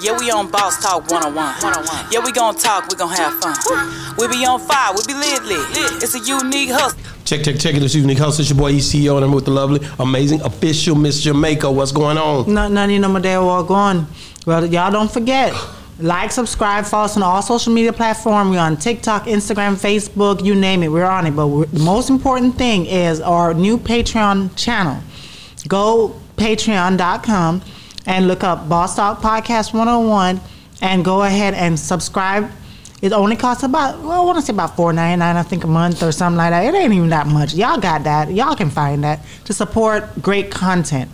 Yeah, we on Boss Talk 101. 101. Yeah, we gon' talk, we gon' have fun. We be on fire, we be lit, lit. It's a unique hustle. Check, check, check it. It's Unique Hustle. It's your boy ECO, and I'm with the lovely, amazing, official Miss Jamaica. What's going on? No, none of them there all gone. Well, y'all don't forget. Like, subscribe, follow us on all social media platforms. We're on TikTok, Instagram, Facebook, you name it. We're on it. But we're, the most important thing is our new Patreon channel. Go patreon.com and look up Boss Talk Podcast 101 and go ahead and subscribe. It only costs about, well, I want to say about four ninety nine, I think, a month or something like that. It ain't even that much. Y'all got that. Y'all can find that to support great content.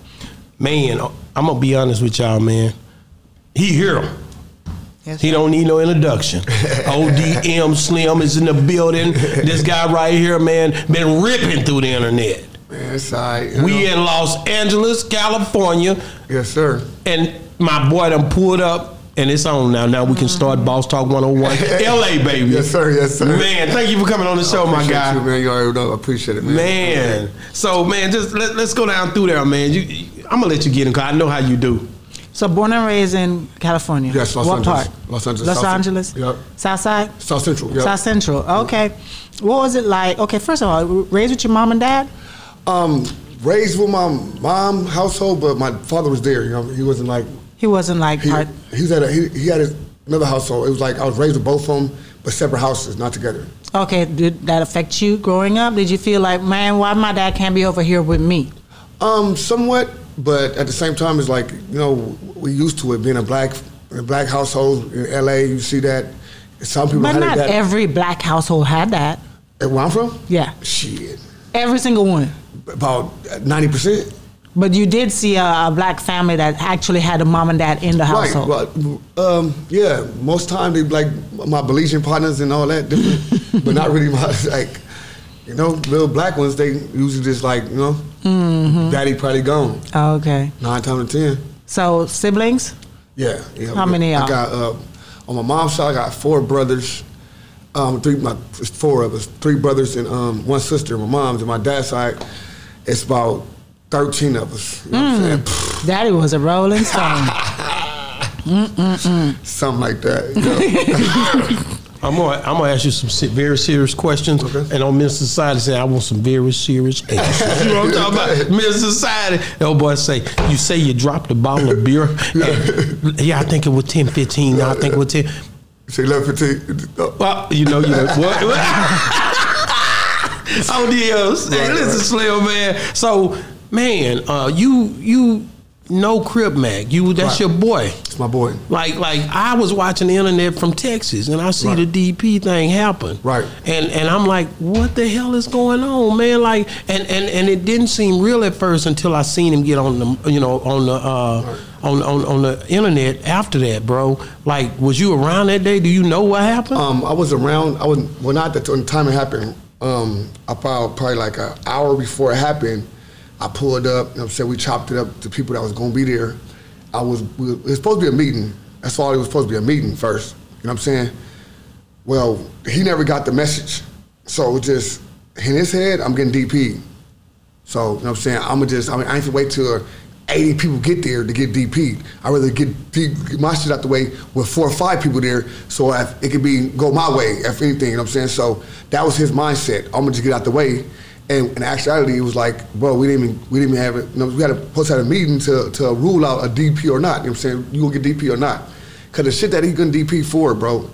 Man, I'm gonna be honest with y'all, man. He here. Yes, He don't need no introduction. ODM Slim is in the building. This guy right here, man, been ripping through the internet. Man, it's all right. you We know. in Los Angeles, California, Yes, sir. and my boy done pulled up, and it's on now. Now we can start Boss Talk 101. LA, baby. Yes, sir. Yes, sir. Man, thank you for coming on the show, my Appreciate guy. You, man. You already know. I appreciate it, man. Man, so man, just let, let's go down through there, man. You, you- I'm gonna let you get in because I know how you do. So born and raised in California. Yes, Los what Angeles. part? Los Angeles, Los South- Angeles. Yep. South side. South Central. Yeah. South Central. Okay. What was it like? Okay, first of all, raised with your mom and dad. Um, raised with my mom household, but my father was there. You know, he wasn't like He wasn't like he, part. he was at a, he, he had his, another household. It was like I was raised with both of them, but separate houses, not together. Okay, did that affect you growing up? Did you feel like, man, why my dad can't be over here with me? Um, somewhat, but at the same time, it's like you know we used to it being a black a black household in L.A. You see that some people But not that. every black household had that. where I'm from, Yeah, shit, every single one. about ninety percent. But you did see a, a black family that actually had a mom and dad in the Right, household. but um, yeah, most time they like my Belizean partners and all that, different, but not really my like, you know, little black ones. They usually just like you know, Mm-hmm. daddy probably gone Oh, okay. nine times ten. So siblings? Yeah, yeah. How many I got uh, on my mom's side. I got four brothers. Um, three, my four of us, three brothers and um, one sister. My mom's and my dad's side, it's about thirteen of us. You know what I'm saying? Daddy was a rolling stone. Something like that. You know? I'm gonna I'm gonna ask you some very serious questions, Okay. and on Mr. Society say I want some very serious answers. you know what I'm talking about? Mr. Society, the old boy say you say you dropped a bottle of beer. and- yeah, I think it was 10, 15. I think it was 10. Say eleven fifteen. Oh, Well, you know, you know what? oh. Hey, Right, listen, right. Slim man. So, man, uh, you you know Crip Mac. You that's Right. your boy. It's my boy. Like like I was watching the internet from Texas and I see Right. the DP thing happen. Right. And and I'm like, what the hell is going on, man? Like and and, and it didn't seem real at first until I seen him get on the you know on the uh on, on on the internet after that, bro. Like, was you around that day? Do you know what happened? Um, I was around. I was well, not at the time it happened. Um, I probably, probably like an hour before it happened. I pulled up. You know what I'm saying we chopped it up to people that was gonna be there. I was. We, it was supposed to be a meeting. That's all. It was supposed to be a meeting first. You know what I'm saying? Well, he never got the message, so just in his head. I'm getting DP. So, you know what I'm saying? I'm gonna just, I mean, I ain't gonna wait till 80 people get there to get DP. I'd rather get, get my shit out the way with four or five people there so it could be, go my way, if anything, you know what I'm saying? So that was his mindset. I'm gonna just get out the way. And in actuality, it was like, bro, we didn't even, we didn't even have it, you know, we had to post out a meeting to, to rule out a DP or not, you know what I'm saying? You gonna get DP or not. Cause the shit that he gonna DP for, bro,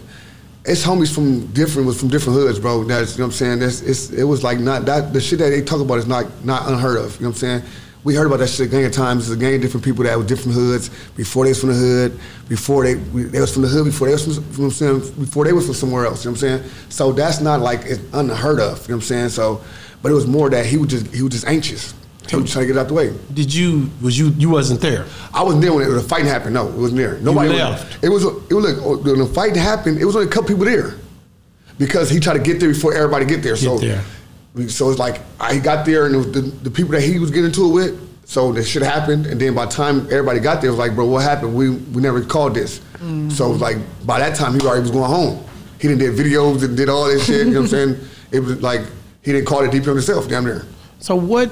it's homies from different was from different hoods, bro. That's you know what I'm saying. That's it's it was like not that the shit that they talk about is not not unheard of. You know what I'm saying. We heard about that shit a gang of times. It's a gang of different people that was different hoods before they was from the hood, before they they was from the hood, before they was from, you know what I'm saying, before they was from somewhere else. You know what I'm saying. So that's not like it's unheard of. You know what I'm saying. So, but it was more that he was just he was just anxious. He was trying to get out the way. Did you was you you wasn't there? I wasn't there when it, the fight happened. No, it wasn't there. Nobody was- left. it was. It was like oh, when the fight happened. It was only a couple people there because he tried to get there before everybody get there. so, there. so it's like I got there and it was the, the people that he was getting into it with. So the shit happened, and then by the time everybody got there, it was like, bro, what happened? We we never called this. Mm-hmm. So it was like by that time he already was going home. He didn't did videos and did all this shit. you know what I'm saying? It was like he didn't call it DP himself. Damn near. So what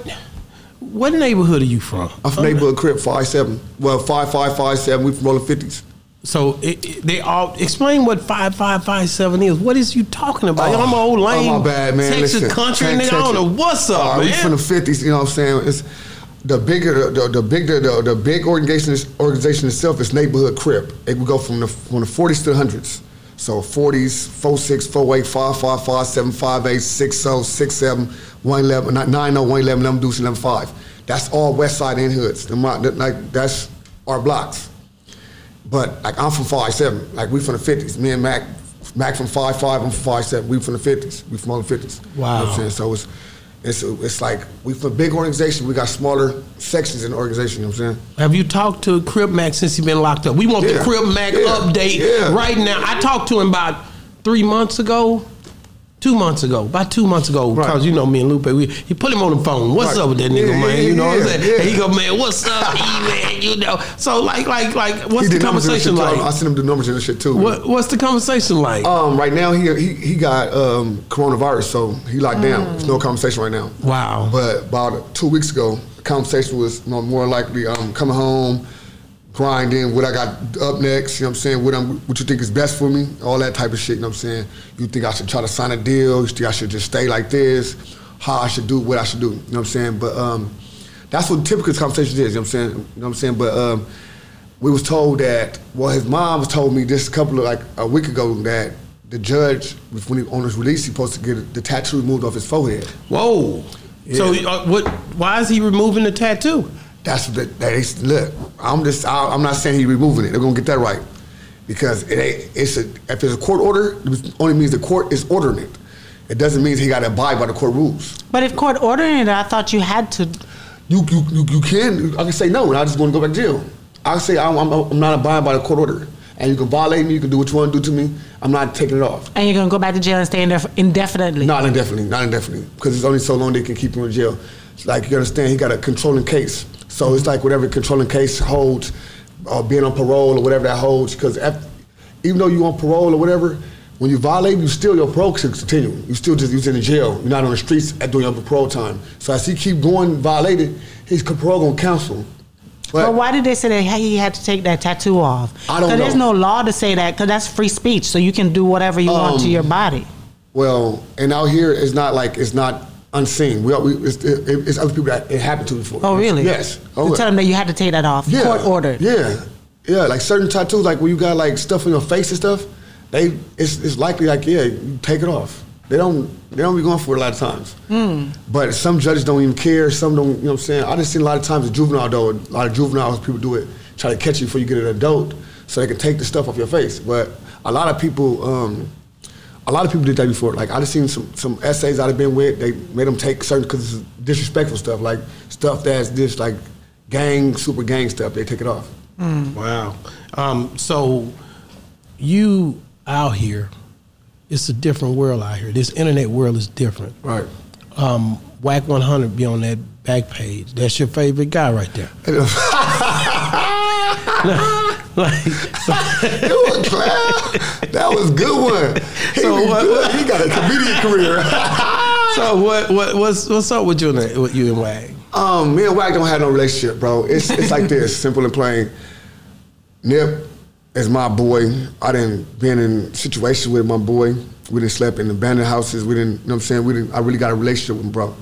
what neighborhood are you from? I'm from neighborhood crib five seven. Well, five five five seven. We from rolling fifties. So it, it- they all explain what five five five seven is. What is you talking about? I'm an old lame Oh my bad, man. Texas Listen, country nigga. I don't know what's up, All right, We from the fifties, you know what I'm saying? It's the bigger the, the bigger the, the big organization organization itself is neighborhood crip. It would go from the from the forties to the hundreds. So forties, four six, four eight, five five five, seven five eight, six oh, six seven, one eleven, nine oh, one eleven, eleven deuce, eleven five. That's all West Side and hoods. The mo- that- Like that's our blocks. But like I'm from five seven. Like we from the fifties. Me and Mac, Mac from five five. I'm from five seven. We from the fifties. We from all the fifties. You know what Wow. I'm saying? So it's it's it's like we a big organization. We got smaller sections in the organization. You know what I'm saying? Have you talked to Crip Mac since he's been locked up? We want the Yeah. Crip Mac Yeah. update Yeah. right now. I talked to him about three months ago. Two months ago, about two months ago, Right. because you know me and Lupe, we he put him on the phone. What's Right. up with that nigga, Yeah, man? yeah, you know what I'm saying? yeah. And he go, man, what's up, E man? You know. So like, like, like, what's he the did numbers and conversation too. I like? sent him the numbers and shit too. What, what's the conversation like? Um, right now he he, he got um, coronavirus, so he locked down. There's no conversation right now. Wow. But about two weeks ago, the conversation was you more likely um, coming home, grinding, what I got up next, you know what I'm saying, what, I'm, what you think is best for me, all that type of shit, you know what I'm saying. You think I should try to sign a deal, you think I should just stay like this, how I should do what I should do, you know what I'm saying. But um, that's what typical conversations is, you know what I'm saying, you know what I'm saying. But um, we was told that, well, his mom was told me this a couple of, like a week ago that the judge, when he on his release, he supposed to get the tattoo removed off his forehead. Whoa. So uh, what? Why is he removing the tattoo? That's the, is, look. I'm just I, I'm not saying he's removing it. They're gonna get that right because it ain't. It's a if it's a court order, it only means the court is ordering it. It doesn't mean he got to abide by the court rules. But if court ordered it, I thought you had to. You you you, you can I can say no, and I just want to go back to jail. I say I'm, I'm, I'm not abiding by the court order, and you can violate me. You can do what you want to do to me. I'm not taking it off. And you're gonna go back to jail and stay in there indefinitely. Not indefinitely, not indefinitely, because it's only so long they can keep him in jail. It's like you understand, he got a controlling case, so it's like whatever controlling case holds, or being on parole or whatever that holds. Because even though you're on parole or whatever, when you violate, you still your parole should continue. You still just you're in the jail. You're not on the streets at doing your parole time. So as he keep going violated, his parole gonna cancel. But why did they say that he had to take that tattoo off? I don't 'Cause there's no law to say that because that's free speech. So you can do whatever you want to Um, your body. Well, and out here it's not like it's not unseen. We, we it's, it, it's other people that it happened to before. Oh, really? Yes. Oh, To tell them that you had to take that off. Yeah. Court ordered. Yeah, yeah. Like certain tattoos, like when you got like stuff on your face and stuff, they it's, it's likely like yeah, you take it off. They don't they don't be going for it a lot of times. Hmm. But some judges don't even care. Some don't. You know what I'm saying? I just seen a lot of times a juvenile though. A lot of juveniles people do it try to catch you before you get an adult, so they can take the stuff off your face. But a lot of people. Um, a lot of people did that before. Like I just seen some some essays I've been with. They made them take certain because it's disrespectful stuff, like stuff that's just like gang, super gang stuff. They take it off. Wow. Um, so you out here, it's a different world out here. This internet world is different. Right. Um, Wack 100 be on that back page. That's your favorite guy right there. like, It was clown. That was a good one. He, So what- good. he got a comedian career. so what, what what's what's up with you and with you and Wack? Um, me and Wack don't have no relationship, bro. It's it's like this, simple and plain. Nip is my boy. I didn't been in situations with my boy. We didn't slept in abandoned houses. We didn't, you know what I'm saying? We didn't. I really got a relationship with him, bro.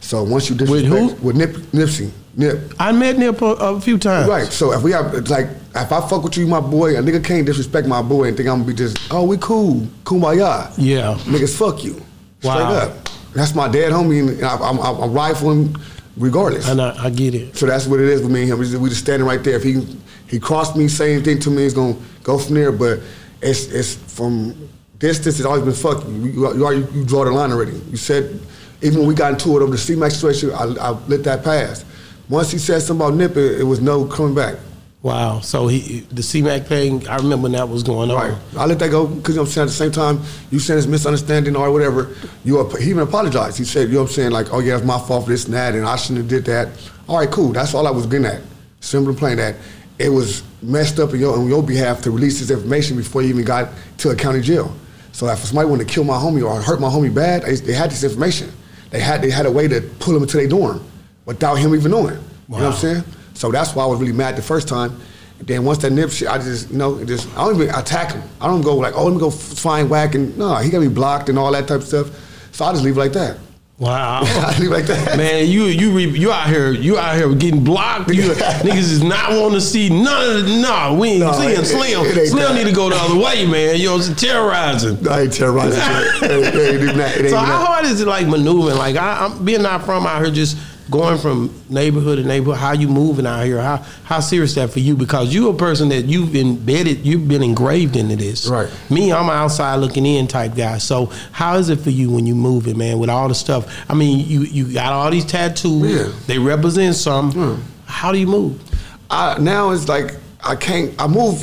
So once you With who? with Nip, Nipsey, Nip. I met Nip a, a few times. Right. So if we have it's like if I fuck with you, my boy, a nigga can't disrespect my boy and think I'm gonna be just oh we cool, kumbaya. Yeah. Niggas fuck you. Straight Wow. up. That's my dead homie, and I, I'm, I'm, I'm ride for him regardless. And I, I get it. So that's what it is with me and him. We just, we just standing right there. If he he crossed me, say anything to me, it's gonna go from there. But it's it's from distance. It's always been fuck you. You, you, already, you draw the line already. You said even when we got into it over the C-Max situation, I, I let that pass. Once he said something about Nip, it, it was no coming back. Wow. So he the C-Mac thing, I remember when that was going on. Right. I let that go because you know what I'm saying. At the same time, you saying it's misunderstanding or whatever. You he even apologized. He said, you know what I'm saying, like, oh yeah, it's my fault for this and that, and I shouldn't have did that. All right, cool. That's all I was getting at. Simple and plain that it was messed up in your, on your behalf to release this information before you even got to a county jail. So if somebody wanted to kill my homie or hurt my homie bad, they, they had this information. They had they had a way to pull him into their dorm without him even knowing. You know what I'm saying? So that's why I was really mad the first time. Then once that nip shit, I just you know just I don't even attack him. I don't go like oh let me go find Wack and no he got me blocked and all that type of stuff. So I just leave it like that. Wow. I leave it like that. Man, you you re, you out here you out here getting blocked. You niggas is not want to see none of the, no. We ain't No, seeing it- it- Slim. it ain't Slim that. need to go the other way, man. You know, it's terrorizing. I ain't terrorizing. It ain't- it ain't. It So how hard is it like maneuvering? Like I, I'm being not from out here, just going from neighborhood to neighborhood. How you moving out here? How how serious that for you? Because you a person that you've embedded, you've been engraved into this. Right. Me, I'm an outside looking in type guy. So how is it for you when you moving, man? With all the stuff. I mean, you you got all these tattoos. Yeah. Hmm. They represent some. How do you move? I, now it's like I can't. I move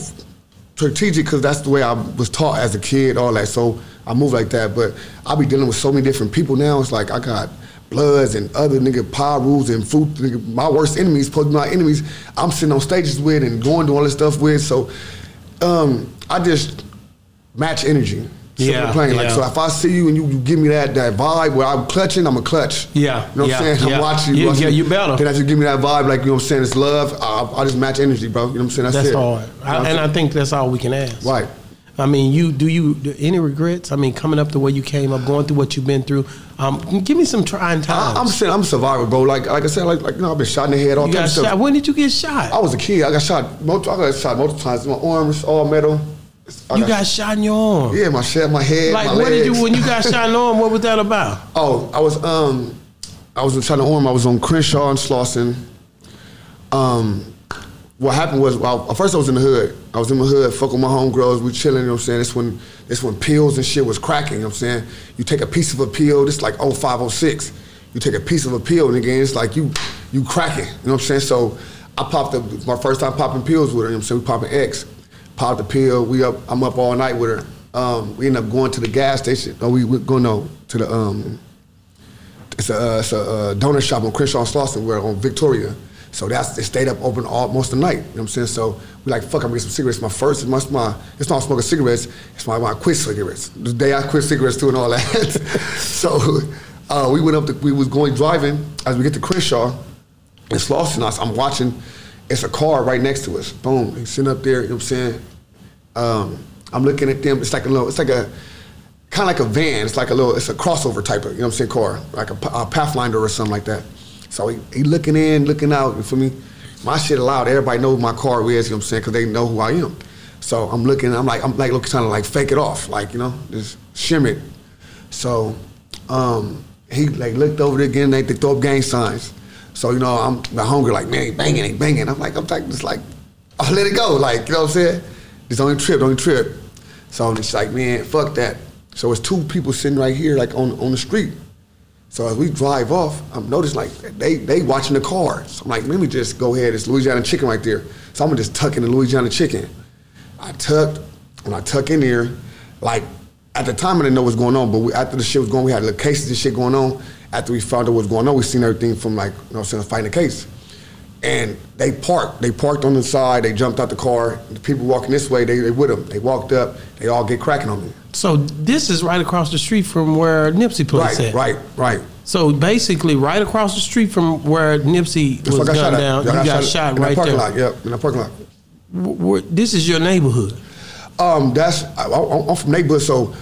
strategic because that's the way I was taught as a kid, all that. So I move like that. But I be dealing with so many different people now. It's like I got Bloods and other nigga power rules and food. Nigga, my worst enemies, supposed to be my enemies. I'm sitting on stages with and going to all this stuff with. So um, I just match energy. Yeah, and plain. Like yeah. so, if I see you and you, you give me that that vibe where I'm clutching, I'm a clutch. Yeah, you know what yeah, I'm saying. yeah. I'm watching Yeah, you. watching yeah, you better. Then as you give me that vibe, like you know what I'm saying, it's love. I, I just match energy, bro. You know what I'm saying? That's, That's it. hard, You know I, and? I think that's all we can ask. Right. I mean, you do you do any regrets? I mean, coming up the way you came up, going through what you've been through. Um, give me some trying times. I, I'm saying I'm a survivor, bro. Like like I said, like like you know, I've been shot in the head all types got of shot. stuff. When did you get shot? I was a kid. I got shot. Multiple, I got shot multiple times. My arms all metal. I you got shot in your arm. yeah, my shit, my head, Like, my what did you when you got shot in the arm? What was that about? Oh, I was um, I was in to arm. I was on Crenshaw and Slauson. Um, what happened was, well, first I was in the hood. I was in my hood, fuck with my homegirls. We chilling. You know what I'm saying? This when this when pills and shit was cracking. You know what I'm saying? You take a piece of a pill. This like 0506. You take a piece of a pill, and again, it's like you you cracking. You know what I'm saying? So I popped up my first time popping pills with her. You know what I'm saying? We popping X. Popped the pill. We up. I'm up all night with her. Um, we end up going to the gas station. Oh, we we going no to the um, it's a, uh, it's a uh, donut shop on Crenshaw and Slauson. We're on Victoria. So that's they stayed up open all most of the night. You know what I'm saying? So we like, fuck, I'm gonna get some cigarettes. My first, it's my, my it's not smoking cigarettes, it's my, my quit cigarettes. The day I quit cigarettes too and all that. so uh, we went up, to, we was going driving as we get to Crenshaw and Slauson. I- I'm watching, it's a car right next to us. Boom, he's sitting up there, you know what I'm saying? Um, I'm looking at them, it's like a little, it's like a, kind of like a van. It's like a little, it's a crossover type of, you know what I'm saying, car, like a, a Pathfinder or something like that. So he, he looking in, looking out, you feel me? My shit loud. Everybody knows my car is, you know what I'm saying, because they know who I am. So I'm looking, I'm like, I'm like looking trying to like fake it off, like, you know, just shim it. So um, he like looked over there again, they, throw up gang signs. So, you know, I'm the hunger, like, man, he banging, he banging. I'm like, I'm like, just like, I'll let it go, like, you know what I'm saying? Just even trip, even trip. So it's like, man, fuck that. So it's two people sitting right here, like on on the street. So as we drive off, I'm noticing like they they watching the car. So I'm like, let me just go ahead. It's Louisiana chicken right there. So I'm gonna just tuck in the Louisiana chicken. I tucked, when I tuck in there, like at the time I didn't know what's going on, but we, after the shit was going, we had little cases and shit going on. After we found out what was going on, we seen everything from like, you know, what I'm saying, fighting the case. And they parked. They parked on the side. They jumped out the car. The people walking this way, they, they with them. They walked up. They all get cracking on me. So this is right across the street from where Nipsey plays Right, at. right, right. So basically, right across the street from where Nipsey was gunned shot down, you got at- shot in right parking there. lot. Yep, in the parking lot. This is your neighborhood. Um, that's I, I'm from neighborhood, so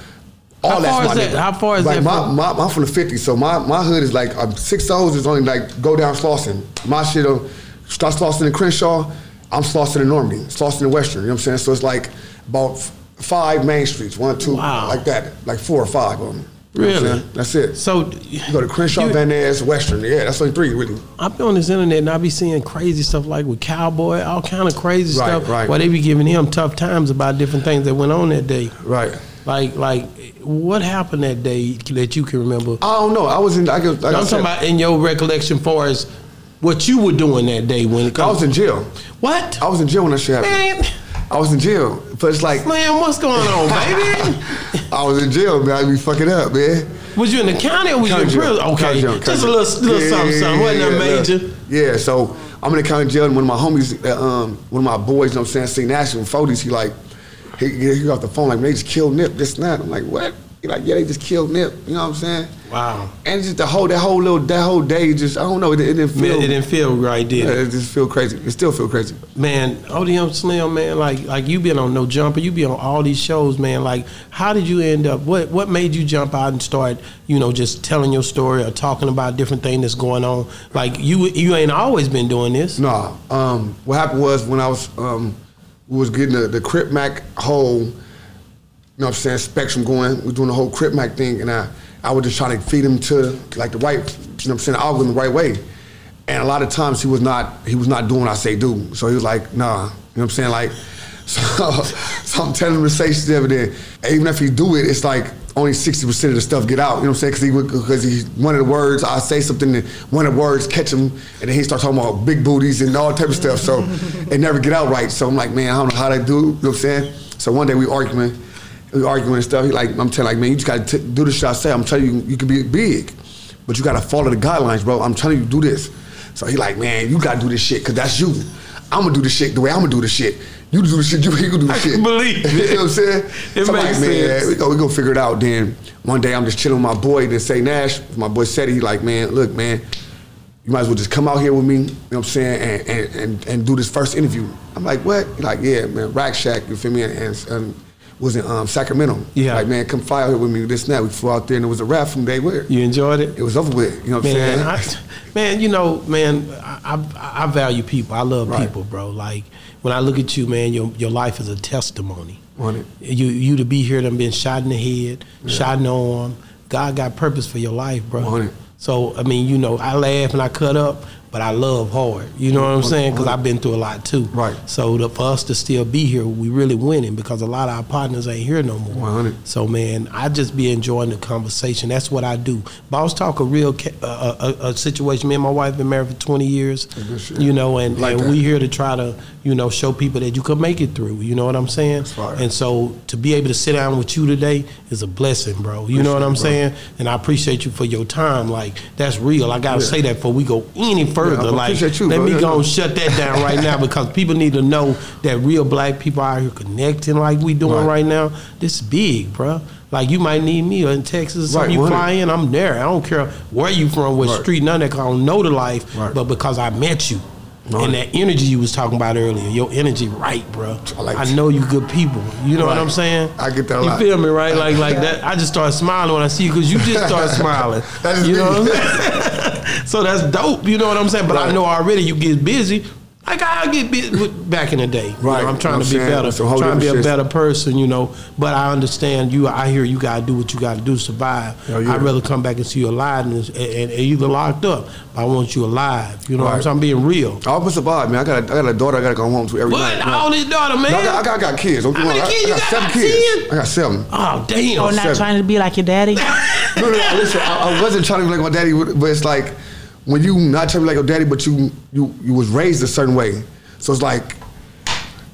all How that's my that? neighborhood. How far is it? like that My, from- my, I'm from the '50s, so my, my hood is like um, six O's is only like go down Slauson. My shit on start Slauson and Crenshaw. I'm Slauson and Normandy, Slauson and Western. You know what I'm saying? So it's like about f- five main streets, one, two, Wow. like that, like four or five of them. You Really? That's it. So You go to Crenshaw, you- Van Ness, Western. Yeah, that's only three really. I be on this internet and I be seeing crazy stuff like with Cowboy, all kind of crazy Right, stuff. right. Where they be giving him tough times about different things that went on that day. Right. Like, like what happened that day that you can remember? I don't know. I was in. I guess, like I I'm said, talking about in your recollection, far as what you were doing that day when it I was in jail. what? I was in jail when that shit happened. Man, I was in jail, but it's like man, what's going on, baby? I was in jail, man. I be fucking up, man. Was you in the county or was County you in jail. prison? Okay, County jail, just a little, little Yeah, something, something. Wasn't yeah, that major? Yeah, so I'm in the county jail, and one of my homies, uh, um, one of my boys, you know what I'm saying, see National Foodies, he like, he, he got off the phone like, man, they just killed Nip, this and that. I'm like, what? Like, yeah, they just killed Nip. You know what I'm saying? Wow. And just the whole that whole little that whole day, just I don't know, it, it didn't feel. Man, it didn't feel right, did it? it just feel crazy. It still feel crazy. Man, ODM Slim, man, like like you been on No Jumper, you been on all these shows, man. Like, how did you end up? What what made you jump out and start, you know, just telling your story or talking about different things that's going on? Like you you ain't always been doing this. No. Um, what happened was when I was um, we was getting the, the Crip Mac whole, you know what I'm saying, spectrum going. We was doing the whole Crip Mac thing, and I, I was just trying to feed him to like the right, you know what I'm saying, algorithm the right way. And a lot of times he was not he was not doing what I say do. So he was like, nah, you know what I'm saying? Like, so, so I'm telling him to say shit every day. And even if he do it, it's like only 60% of the stuff get out. You know what I'm saying? Because he because he one of the words I say something, and one of the words catch him, and then he start talking about big booties and all type of stuff. So it never get out right. So I'm like, man, I don't know how to do. You know what I'm saying? So one day we arguing, we arguing and stuff. He like, I'm telling like, man, you just gotta t- do the shit I say. I'm telling you, you can be big, but you gotta follow the guidelines, bro. I'm telling you, do this. So he like, man, you gotta do this shit, cause that's you. I'm gonna do the shit the way I'm gonna do the shit. You do the shit, you, you gonna do the I shit. can believe you know what I'm saying? It so makes like, man, sense. we go, we go figure it out. Then one day I'm just chilling with my boy, then say Nash, my boy said he like, man, look, man, you might as well just come out here with me, you know what I'm saying, and and, and, and do this first interview. I'm like, what? He like, yeah, man, Rack Shack, you feel me? And, and, and was in um, Sacramento. Yeah. Like, man, come fly out here with me, this and that. We flew out there and it was a wrap from day where You enjoyed it? it was over with. You know what I'm saying? I, man, you know, man, I, I, I value people. I love Right. people, bro. Like when I look at you, man, your your life is a testimony. Want it. You you to be here, them been shot in the head, shot in the arm. God got purpose for your life, bro. Want it. So I mean, you know, I laugh and I cut up, but I love hard. You know what I'm saying? Because I've been through a lot too. Right. So the, for us to still be here, we really winning because a lot of our partners ain't here no more. 100. So man, I just be enjoying the conversation. That's what I do. Boss talk a real uh, a, a situation. Me and my wife been married for twenty years. good shit. You know, and, Like and we here to try to you know show people that you can make it through. You know what I'm saying? right. And so to be able to sit down with you today is a blessing, bro. You know what I'm Appreciate it, saying? And I appreciate you for your time. Like that's real. I gotta Yeah. say that before we go any further. I like you, let bro. me Yeah, go yeah. shut that down right now because people need to know that real black people out here connecting like we doing Right. right, now. This is big, bro. Like you might need me in Texas or something. Right, you fly in, I'm there. I don't care where you from, what Right. street, none of that. I don't know the life, Right. but because I met you. Right. And that energy you was talking about earlier, your energy, right, bro? I like I know you good people. You know what I'm saying? I get that You lot. feel me, right? Like like that. I just start smiling when I see you because you just start smiling. That is you know what I'm saying? so that's dope. You know what I'm saying? But I know already you get busy. Like I get busy back in the day. You know, I'm trying You to know be saying? better. Some whole trying to be a shit. better person. You know. But I understand you. I hear you got to do what you got to do to survive. Oh, yeah. I'd rather come back and see you alive and, and, and either locked up. But I want you alive. You know what I'm saying? I'm being real. Oh, I almost survived, man. I got a, I got a daughter I got to go home to every What? night. man. All his daughter, man. No, I, got, I, got, I got kids. Don't How many wrong. I- kids I got got? seven Got kids. 10? I got seven. Oh damn. Or not seven. trying to be like your daddy. No, no, no, listen, I, I wasn't trying to be like my daddy, but it's like when you not trying to be like your daddy, but you you you was raised a certain way. So it's like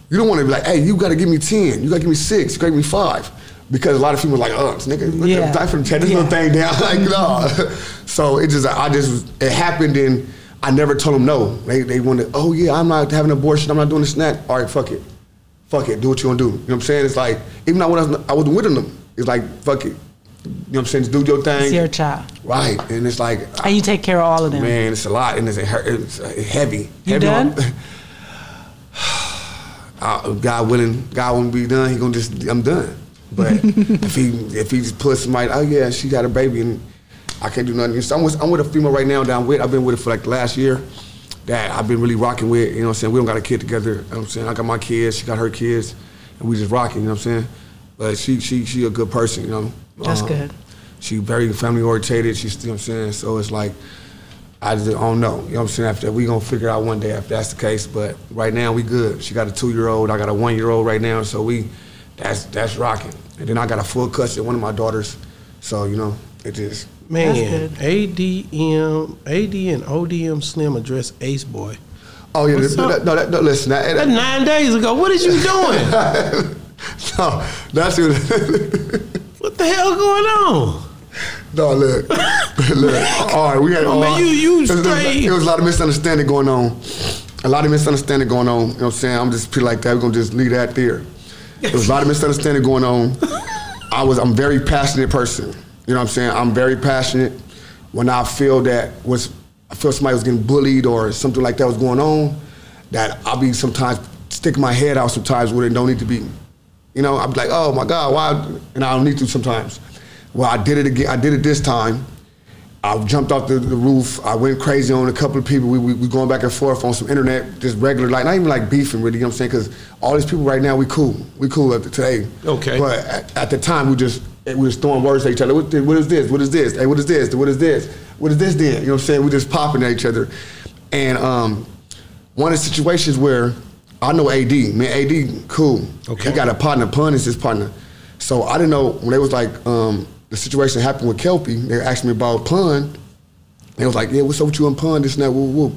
you don't want to be like, hey, you got to give me ten, you got to give me six, you got to give me five, because a lot of people are like, oh, nigga, look Yeah. die for the this Yeah. little thing down, like mm-hmm. no. so it just I just it happened and I never told them no. They they wanted, oh yeah, I'm not having an abortion, I'm not doing this and that. All right, fuck it, fuck it, do what you want to do. You know what I'm saying? It's like even though I wasn't I wasn't with them, it's like fuck it. You know what I'm saying? Just do your thing. It's your child. Right, and it's like, And you take care of all of them. man, it's a lot, and it's, it's uh, heavy. You heavy done? on- uh, God willing, God won't be done. He gonna just, I'm done. But if he if he just puts somebody, oh yeah, she got a baby, and I can't do nothing. So I'm with, I'm with a female right now that I'm with. I've been with her for like the last year. That I've been really rocking with. You know what I'm saying? We don't got a kid together. You know what I'm saying? I got my kids. She got her kids, and we just rocking. You know what I'm saying? But she she she a good person. You know. That's Um, good. She very family orientated. She's, you know what I'm saying? So it's like, I just don't know. You know what I'm saying? After we gonna figure out one day if that's the case. But right now we good. She got a two year old. I got a one year old right now. So we, that's that's rocking. And then I got a full custody of one of my daughters. So you know, it just Man, good. ADM, AD and ODM Slim address Ace Boy. Oh yeah, What's no, that, no, that, no, listen, that, That's that, nine days ago. What is you doing? no, that's it. what the hell going on? No, look, look. All right, we had. Man, uh, you- you straight. It was a lot of misunderstanding going on. A lot of misunderstanding going on. You know what I'm saying? I'm just feel like that. We're gonna just leave that there. There was a lot of misunderstanding going on. I was I'm a very passionate person. You know what I'm saying? I'm very passionate. When I feel that was I feel somebody was getting bullied or something like that was going on, that I'll be sometimes sticking my head out sometimes where it don't need to be. You know, I'm like, oh my God, why? And I don't need to sometimes. Well, I did it again. I did it this time. I jumped off the, the roof. I went crazy on a couple of people. We, we, we going back and forth on some internet, just regular, like not even like beefing really. You know what I'm saying? Because all these people right now, we cool. We cool at the, today. Okay. But at, at the time, we just we was throwing words at each other. What, what is this? What is this? Hey, what is this? What is this? What is this? Then you know what I'm saying? We just popping at each other. And um, one of the situations where I know AD, man, AD, cool. Okay. He got a partner. Pun is his partner. So I didn't know when they was like um, the situation happened with Kelpie. They asked me about Pun. They was like, yeah, what's up with you and Pun? This and that, woo woo.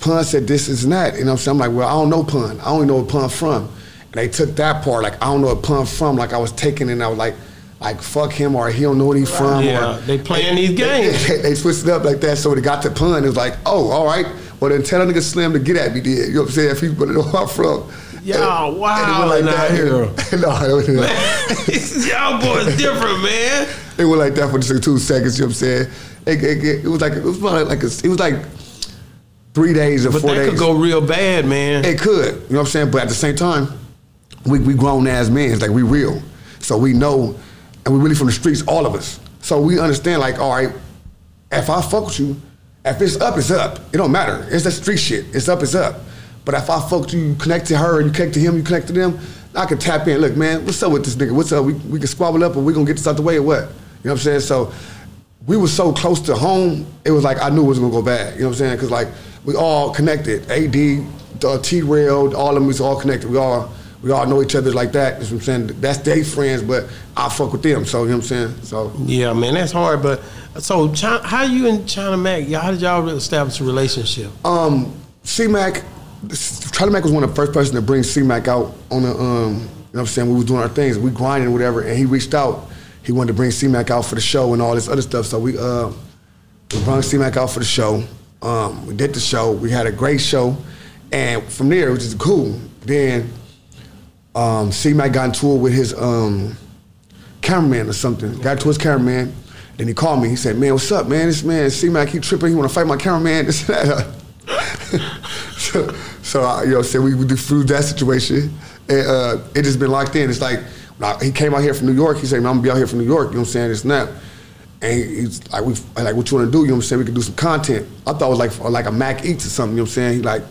Pun said this, is and that. You know what I'm saying? I'm like, well, I don't know Pun. I only know where Pun from. And they took that part, like, I don't know where Pun from. Like, I was taking it and I was like, like, fuck him or he don't know where he's from. Yeah, or, they playing these They- games. They, they switched it up like that. So when it got to Pun, it was like, oh, all right. Well, then tell that nigga Slim to get at me, then. You know what I'm saying? If he put it on from. Y'all And it went like that. here. no, it was- Y'all boys different, man. it went like that for just two seconds. You know what I'm saying? It, it, it was like it was probably like a, it was like three days or But four that days. could go real bad, man. It could, you know what I'm saying? But at the same time, we we grown ass men, it's like we real. So we know, and we really from the streets, all of us. So we understand, like, all right, if I fuck with you, if it's up, it's up. It don't matter. It's that street shit. It's up, it's up. But if I fuck you, you connect to her, you connect to him, you connect to them, I can tap in. Look, man, what's up with this nigga? What's up? We, we can squabble up, and we gonna get this out the way or what? You know what I'm saying? So we were so close to home, it was like I knew it was gonna go bad. You know what I'm saying? Because like we all connected. AD, uh, T Rail, all of them was all connected. We all we all know each other like that. You know what I'm saying? That's their friends, but I fuck with them. So you know what I'm saying? So Yeah, man, that's hard. But so, China, how you and China Mac? How did y'all establish a relationship? um, C Mac, China Mac was one of the first person to bring C Mac out on the um, you know what I'm saying? We was doing our things, we grinding whatever, and he reached out. He wanted to bring C Mac out for the show and all this other stuff. So we uh we brought C Mac out for the show. Um, we did the show. We had a great show, and from there, which is cool. Then um, C Mac got into it with his um, cameraman or something. Got to his cameraman. Then he called me. He said, "Man, what's up, man? This man C Mac, he tripping. He want to fight my cameraman. This and that." so, so I, you know, so we, we through that situation, and uh, it just been locked in. It's like I- he came out here from New York. He said, "Man, I'm gonna be out here from New York." You know what I'm saying? It's not. And he's like, we, like, what you want to do? You know what I'm saying? We could do some content. I thought it was like like a Mac Eats or something. You know what I'm saying? He like,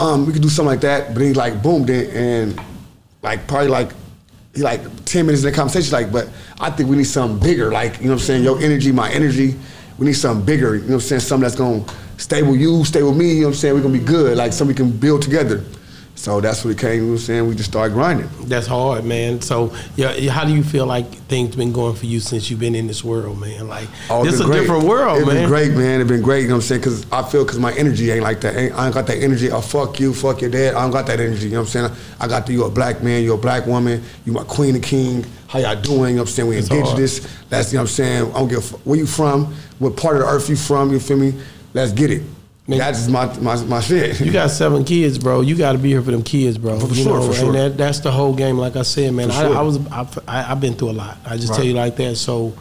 um, we could do something like that. But he like boomed it and like probably like he like ten minutes in the conversation. Like, but I think we need something bigger. Like, you know what I'm saying? Your energy, my energy. We need something bigger. You know what I'm saying? Something that's gonna stay with you, stay with me. You know what I'm saying? We're gonna be good. Like something we can build together. So that's what it came. You know saying? We just started grinding. That's hard, man. So, yeah, how do you feel like things been going for you since you've been in this world, man? Like, Oh, this it's is a great. different world, It's man. been great, man. It's been great. You know what I'm saying? Because I feel because my energy ain't like that. I ain't got that energy. Oh, fuck you, fuck your dad. I don't got that energy. You know what I'm saying? I got the, you a black man, you're a black woman, you my queen and king. How y'all doing? You know what I'm saying? We It's hard. indigenous. That's, you know what I'm saying? I don't give a fuck. Where you from? What part of the earth you from? You feel me? Let's get it. Man. That's my, my, my shit. You got seven kids, bro. You got to be here for them kids, bro. For you sure, know, for sure. And that, that's the whole game. Like I said, man, I, sure. I was I, I, I've been through a lot. I just Right. tell you like that. So,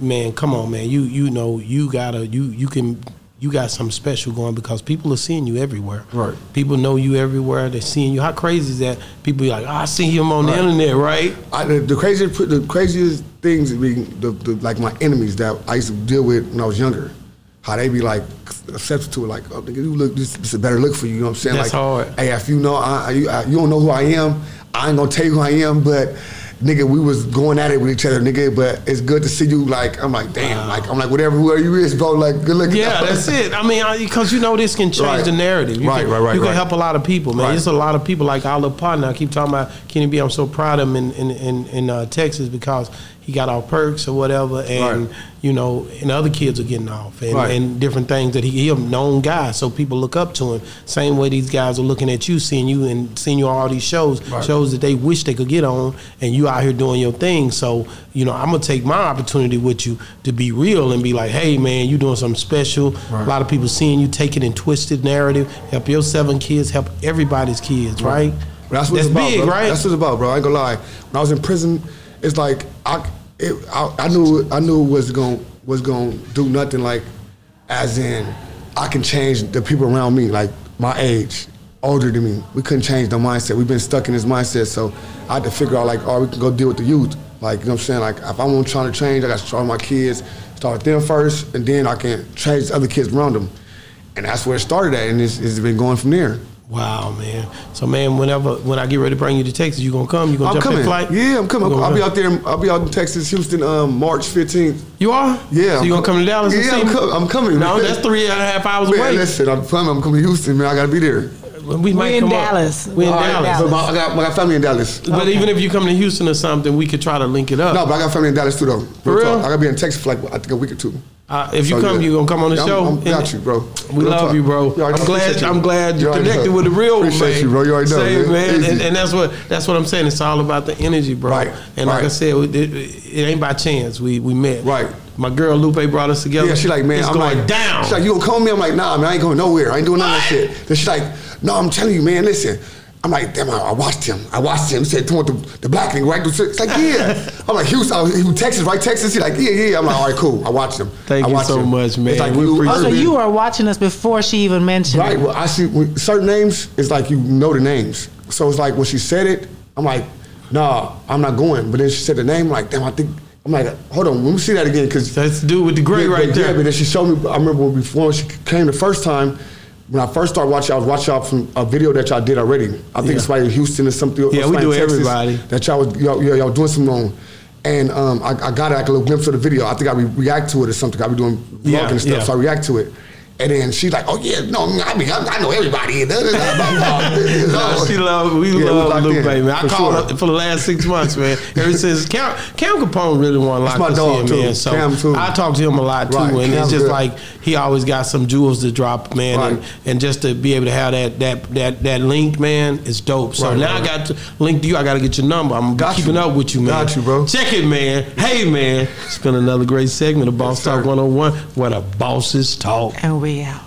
man, come on, man. You you know you gotta you you can you got something special going because people are seeing you everywhere. Right. People know you everywhere. They're seeing you. How crazy is that? People be like, oh, I see him on the internet, right? I, the, the craziest, the craziest things being the, the like my enemies that I used to deal with when I was younger. How they be like accepted to it, like, oh, nigga, you look, this, this is a better look for you. You know what I'm saying? That's like, hard. Hey, if you know, I, you, I, you don't know who I am. I ain't gonna tell you who I am, but nigga, we was going at it with each other, nigga. But it's good to see you. Like, I'm like, damn, like, I'm like, whatever, whoever you is, bro. Like, good looking. Yeah, that's it. I mean, because you know this can change Right. the narrative. You Right, can, right, right, You can right. help a lot of people, man. Right. There's a lot of people like our little partner. I keep talking about Kenny B. I'm so proud of him in in in, in uh, Texas because he got off perks or whatever, and Right. you know, and other kids are getting off and, Right. and different things that he he a known guy, so people look up to him. Same way these guys are looking at you, seeing you and seeing you on all these shows, Right. shows that they wish they could get on, and you out here doing your thing. So you know, I'm gonna take my opportunity with you to be real and be like, hey man, you doing something special. A lot of people seeing you take it in twisted narrative. Help your seven kids, help everybody's kids, right? But that's what it's about, big, bro. right? That's what it's about, bro. I ain't gonna lie. When I was in prison, it's like I, it, I, I knew I knew it was going was going to do nothing like, as in, I can change the people around me, like my age, older than me. We couldn't change the mindset. We've been stuck in this mindset, so I had to figure out like, oh, we can go deal with the youth. Like you know what I'm saying? Like if I'm trying to change, I got to start with my kids, start with them first, and then I can change the other kids around them. And that's where it started at, and it's, it's been going from there. Wow, man. So, man, whenever when I get ready to bring you to Texas, you gonna come? You gonna I'm jump coming. in flight? Yeah, I'm coming. You gonna I'll be out there. I'll be out in Texas, Houston, um, March 15th. You are? Yeah, So I'm you gonna come to Dallas? and Yeah, see I'm me? I'm coming, No, man. that's three and a half hours Man, away. listen, I'm coming. I'm coming to Houston, man. I gotta be there. We might We in come up. Dallas. We in All right, Dallas. But my, I, got, I got family in Dallas. But even if you come to Houston or something, we could try to link it up. No, but I got family in Dallas too, though. For real? I gotta be in Texas for like I think a week or two. Uh, if you So, come, yeah. you gonna come on the Yeah, I'm- show. I'm- got you, bro. We Real love talk. you, bro. You already I'm glad. Appreciate I'm glad you You connected with the real Appreciate man. you, bro. You already know, Same, man. And, and that's what that's what I'm saying. It's all about the energy, bro. Right, And like I said, it, it, it ain't by chance. We we met. Right. My girl Lupe brought us together. Yeah, she like, man, it's I'm going like, down. She's like, you gonna call me? I'm like, nah, man, I ain't going nowhere. I ain't doing none of that shit. Then she's like, no, I'm telling you, man, listen. I'm like, damn, I, I watched him. I watched him. He said, "Come on, the, the black nigga, right?" It's like, yeah. I'm like, Houston, I was- he was Texas, right? Texas. He's like, yeah, yeah. I'm like, all right, cool. I watched him. Thank I you so him. much, man. It's like We you, appreciate Oh, so Urban. you were watching us before she even mentioned Right. it. Well, I see when certain names. It's like you know the names. So it's like when she said it, I'm like, nah, I'm not going. But then she said the name, I'm like, damn, I think. I'm like, hold on, let me see that again, because That's the dude with the gray right yeah, there. but then she showed me. I remember when before she came the first time. When I first started watching, I was watching y'all from a video that y'all did already. I think Yeah. it's like Houston or something. or Yeah, we do Texas everybody. That y'all was y'all, y'all, y'all doing something on. And um, I, I got like a little glimpse of the video. I think I re- react to it or something. I be doing vlogging Yeah, and stuff, yeah. so I react to it. And then she's like, "Oh yeah, no, I mean, I, I know everybody." No, she love we Yeah, we love locked Lupe, in, man. I for called sure. her for the last six months, man. Ever since Cam, Cam Capone really want to lock my us dog, in, too. man. So Cam, too. I talk to him a lot too, Right, and it's just good. like he always got some jewels to drop, man. And, Right. and just to be able to have that that that that link, man, is dope. So Right, now right, I got to link to you. I got to get your number. I'm Got keeping you. up with you, man. Got you, bro. Check it, man. Hey, man. It's been another great segment of Boss Yes, Talk sir. 101, where the bosses talk. And we out.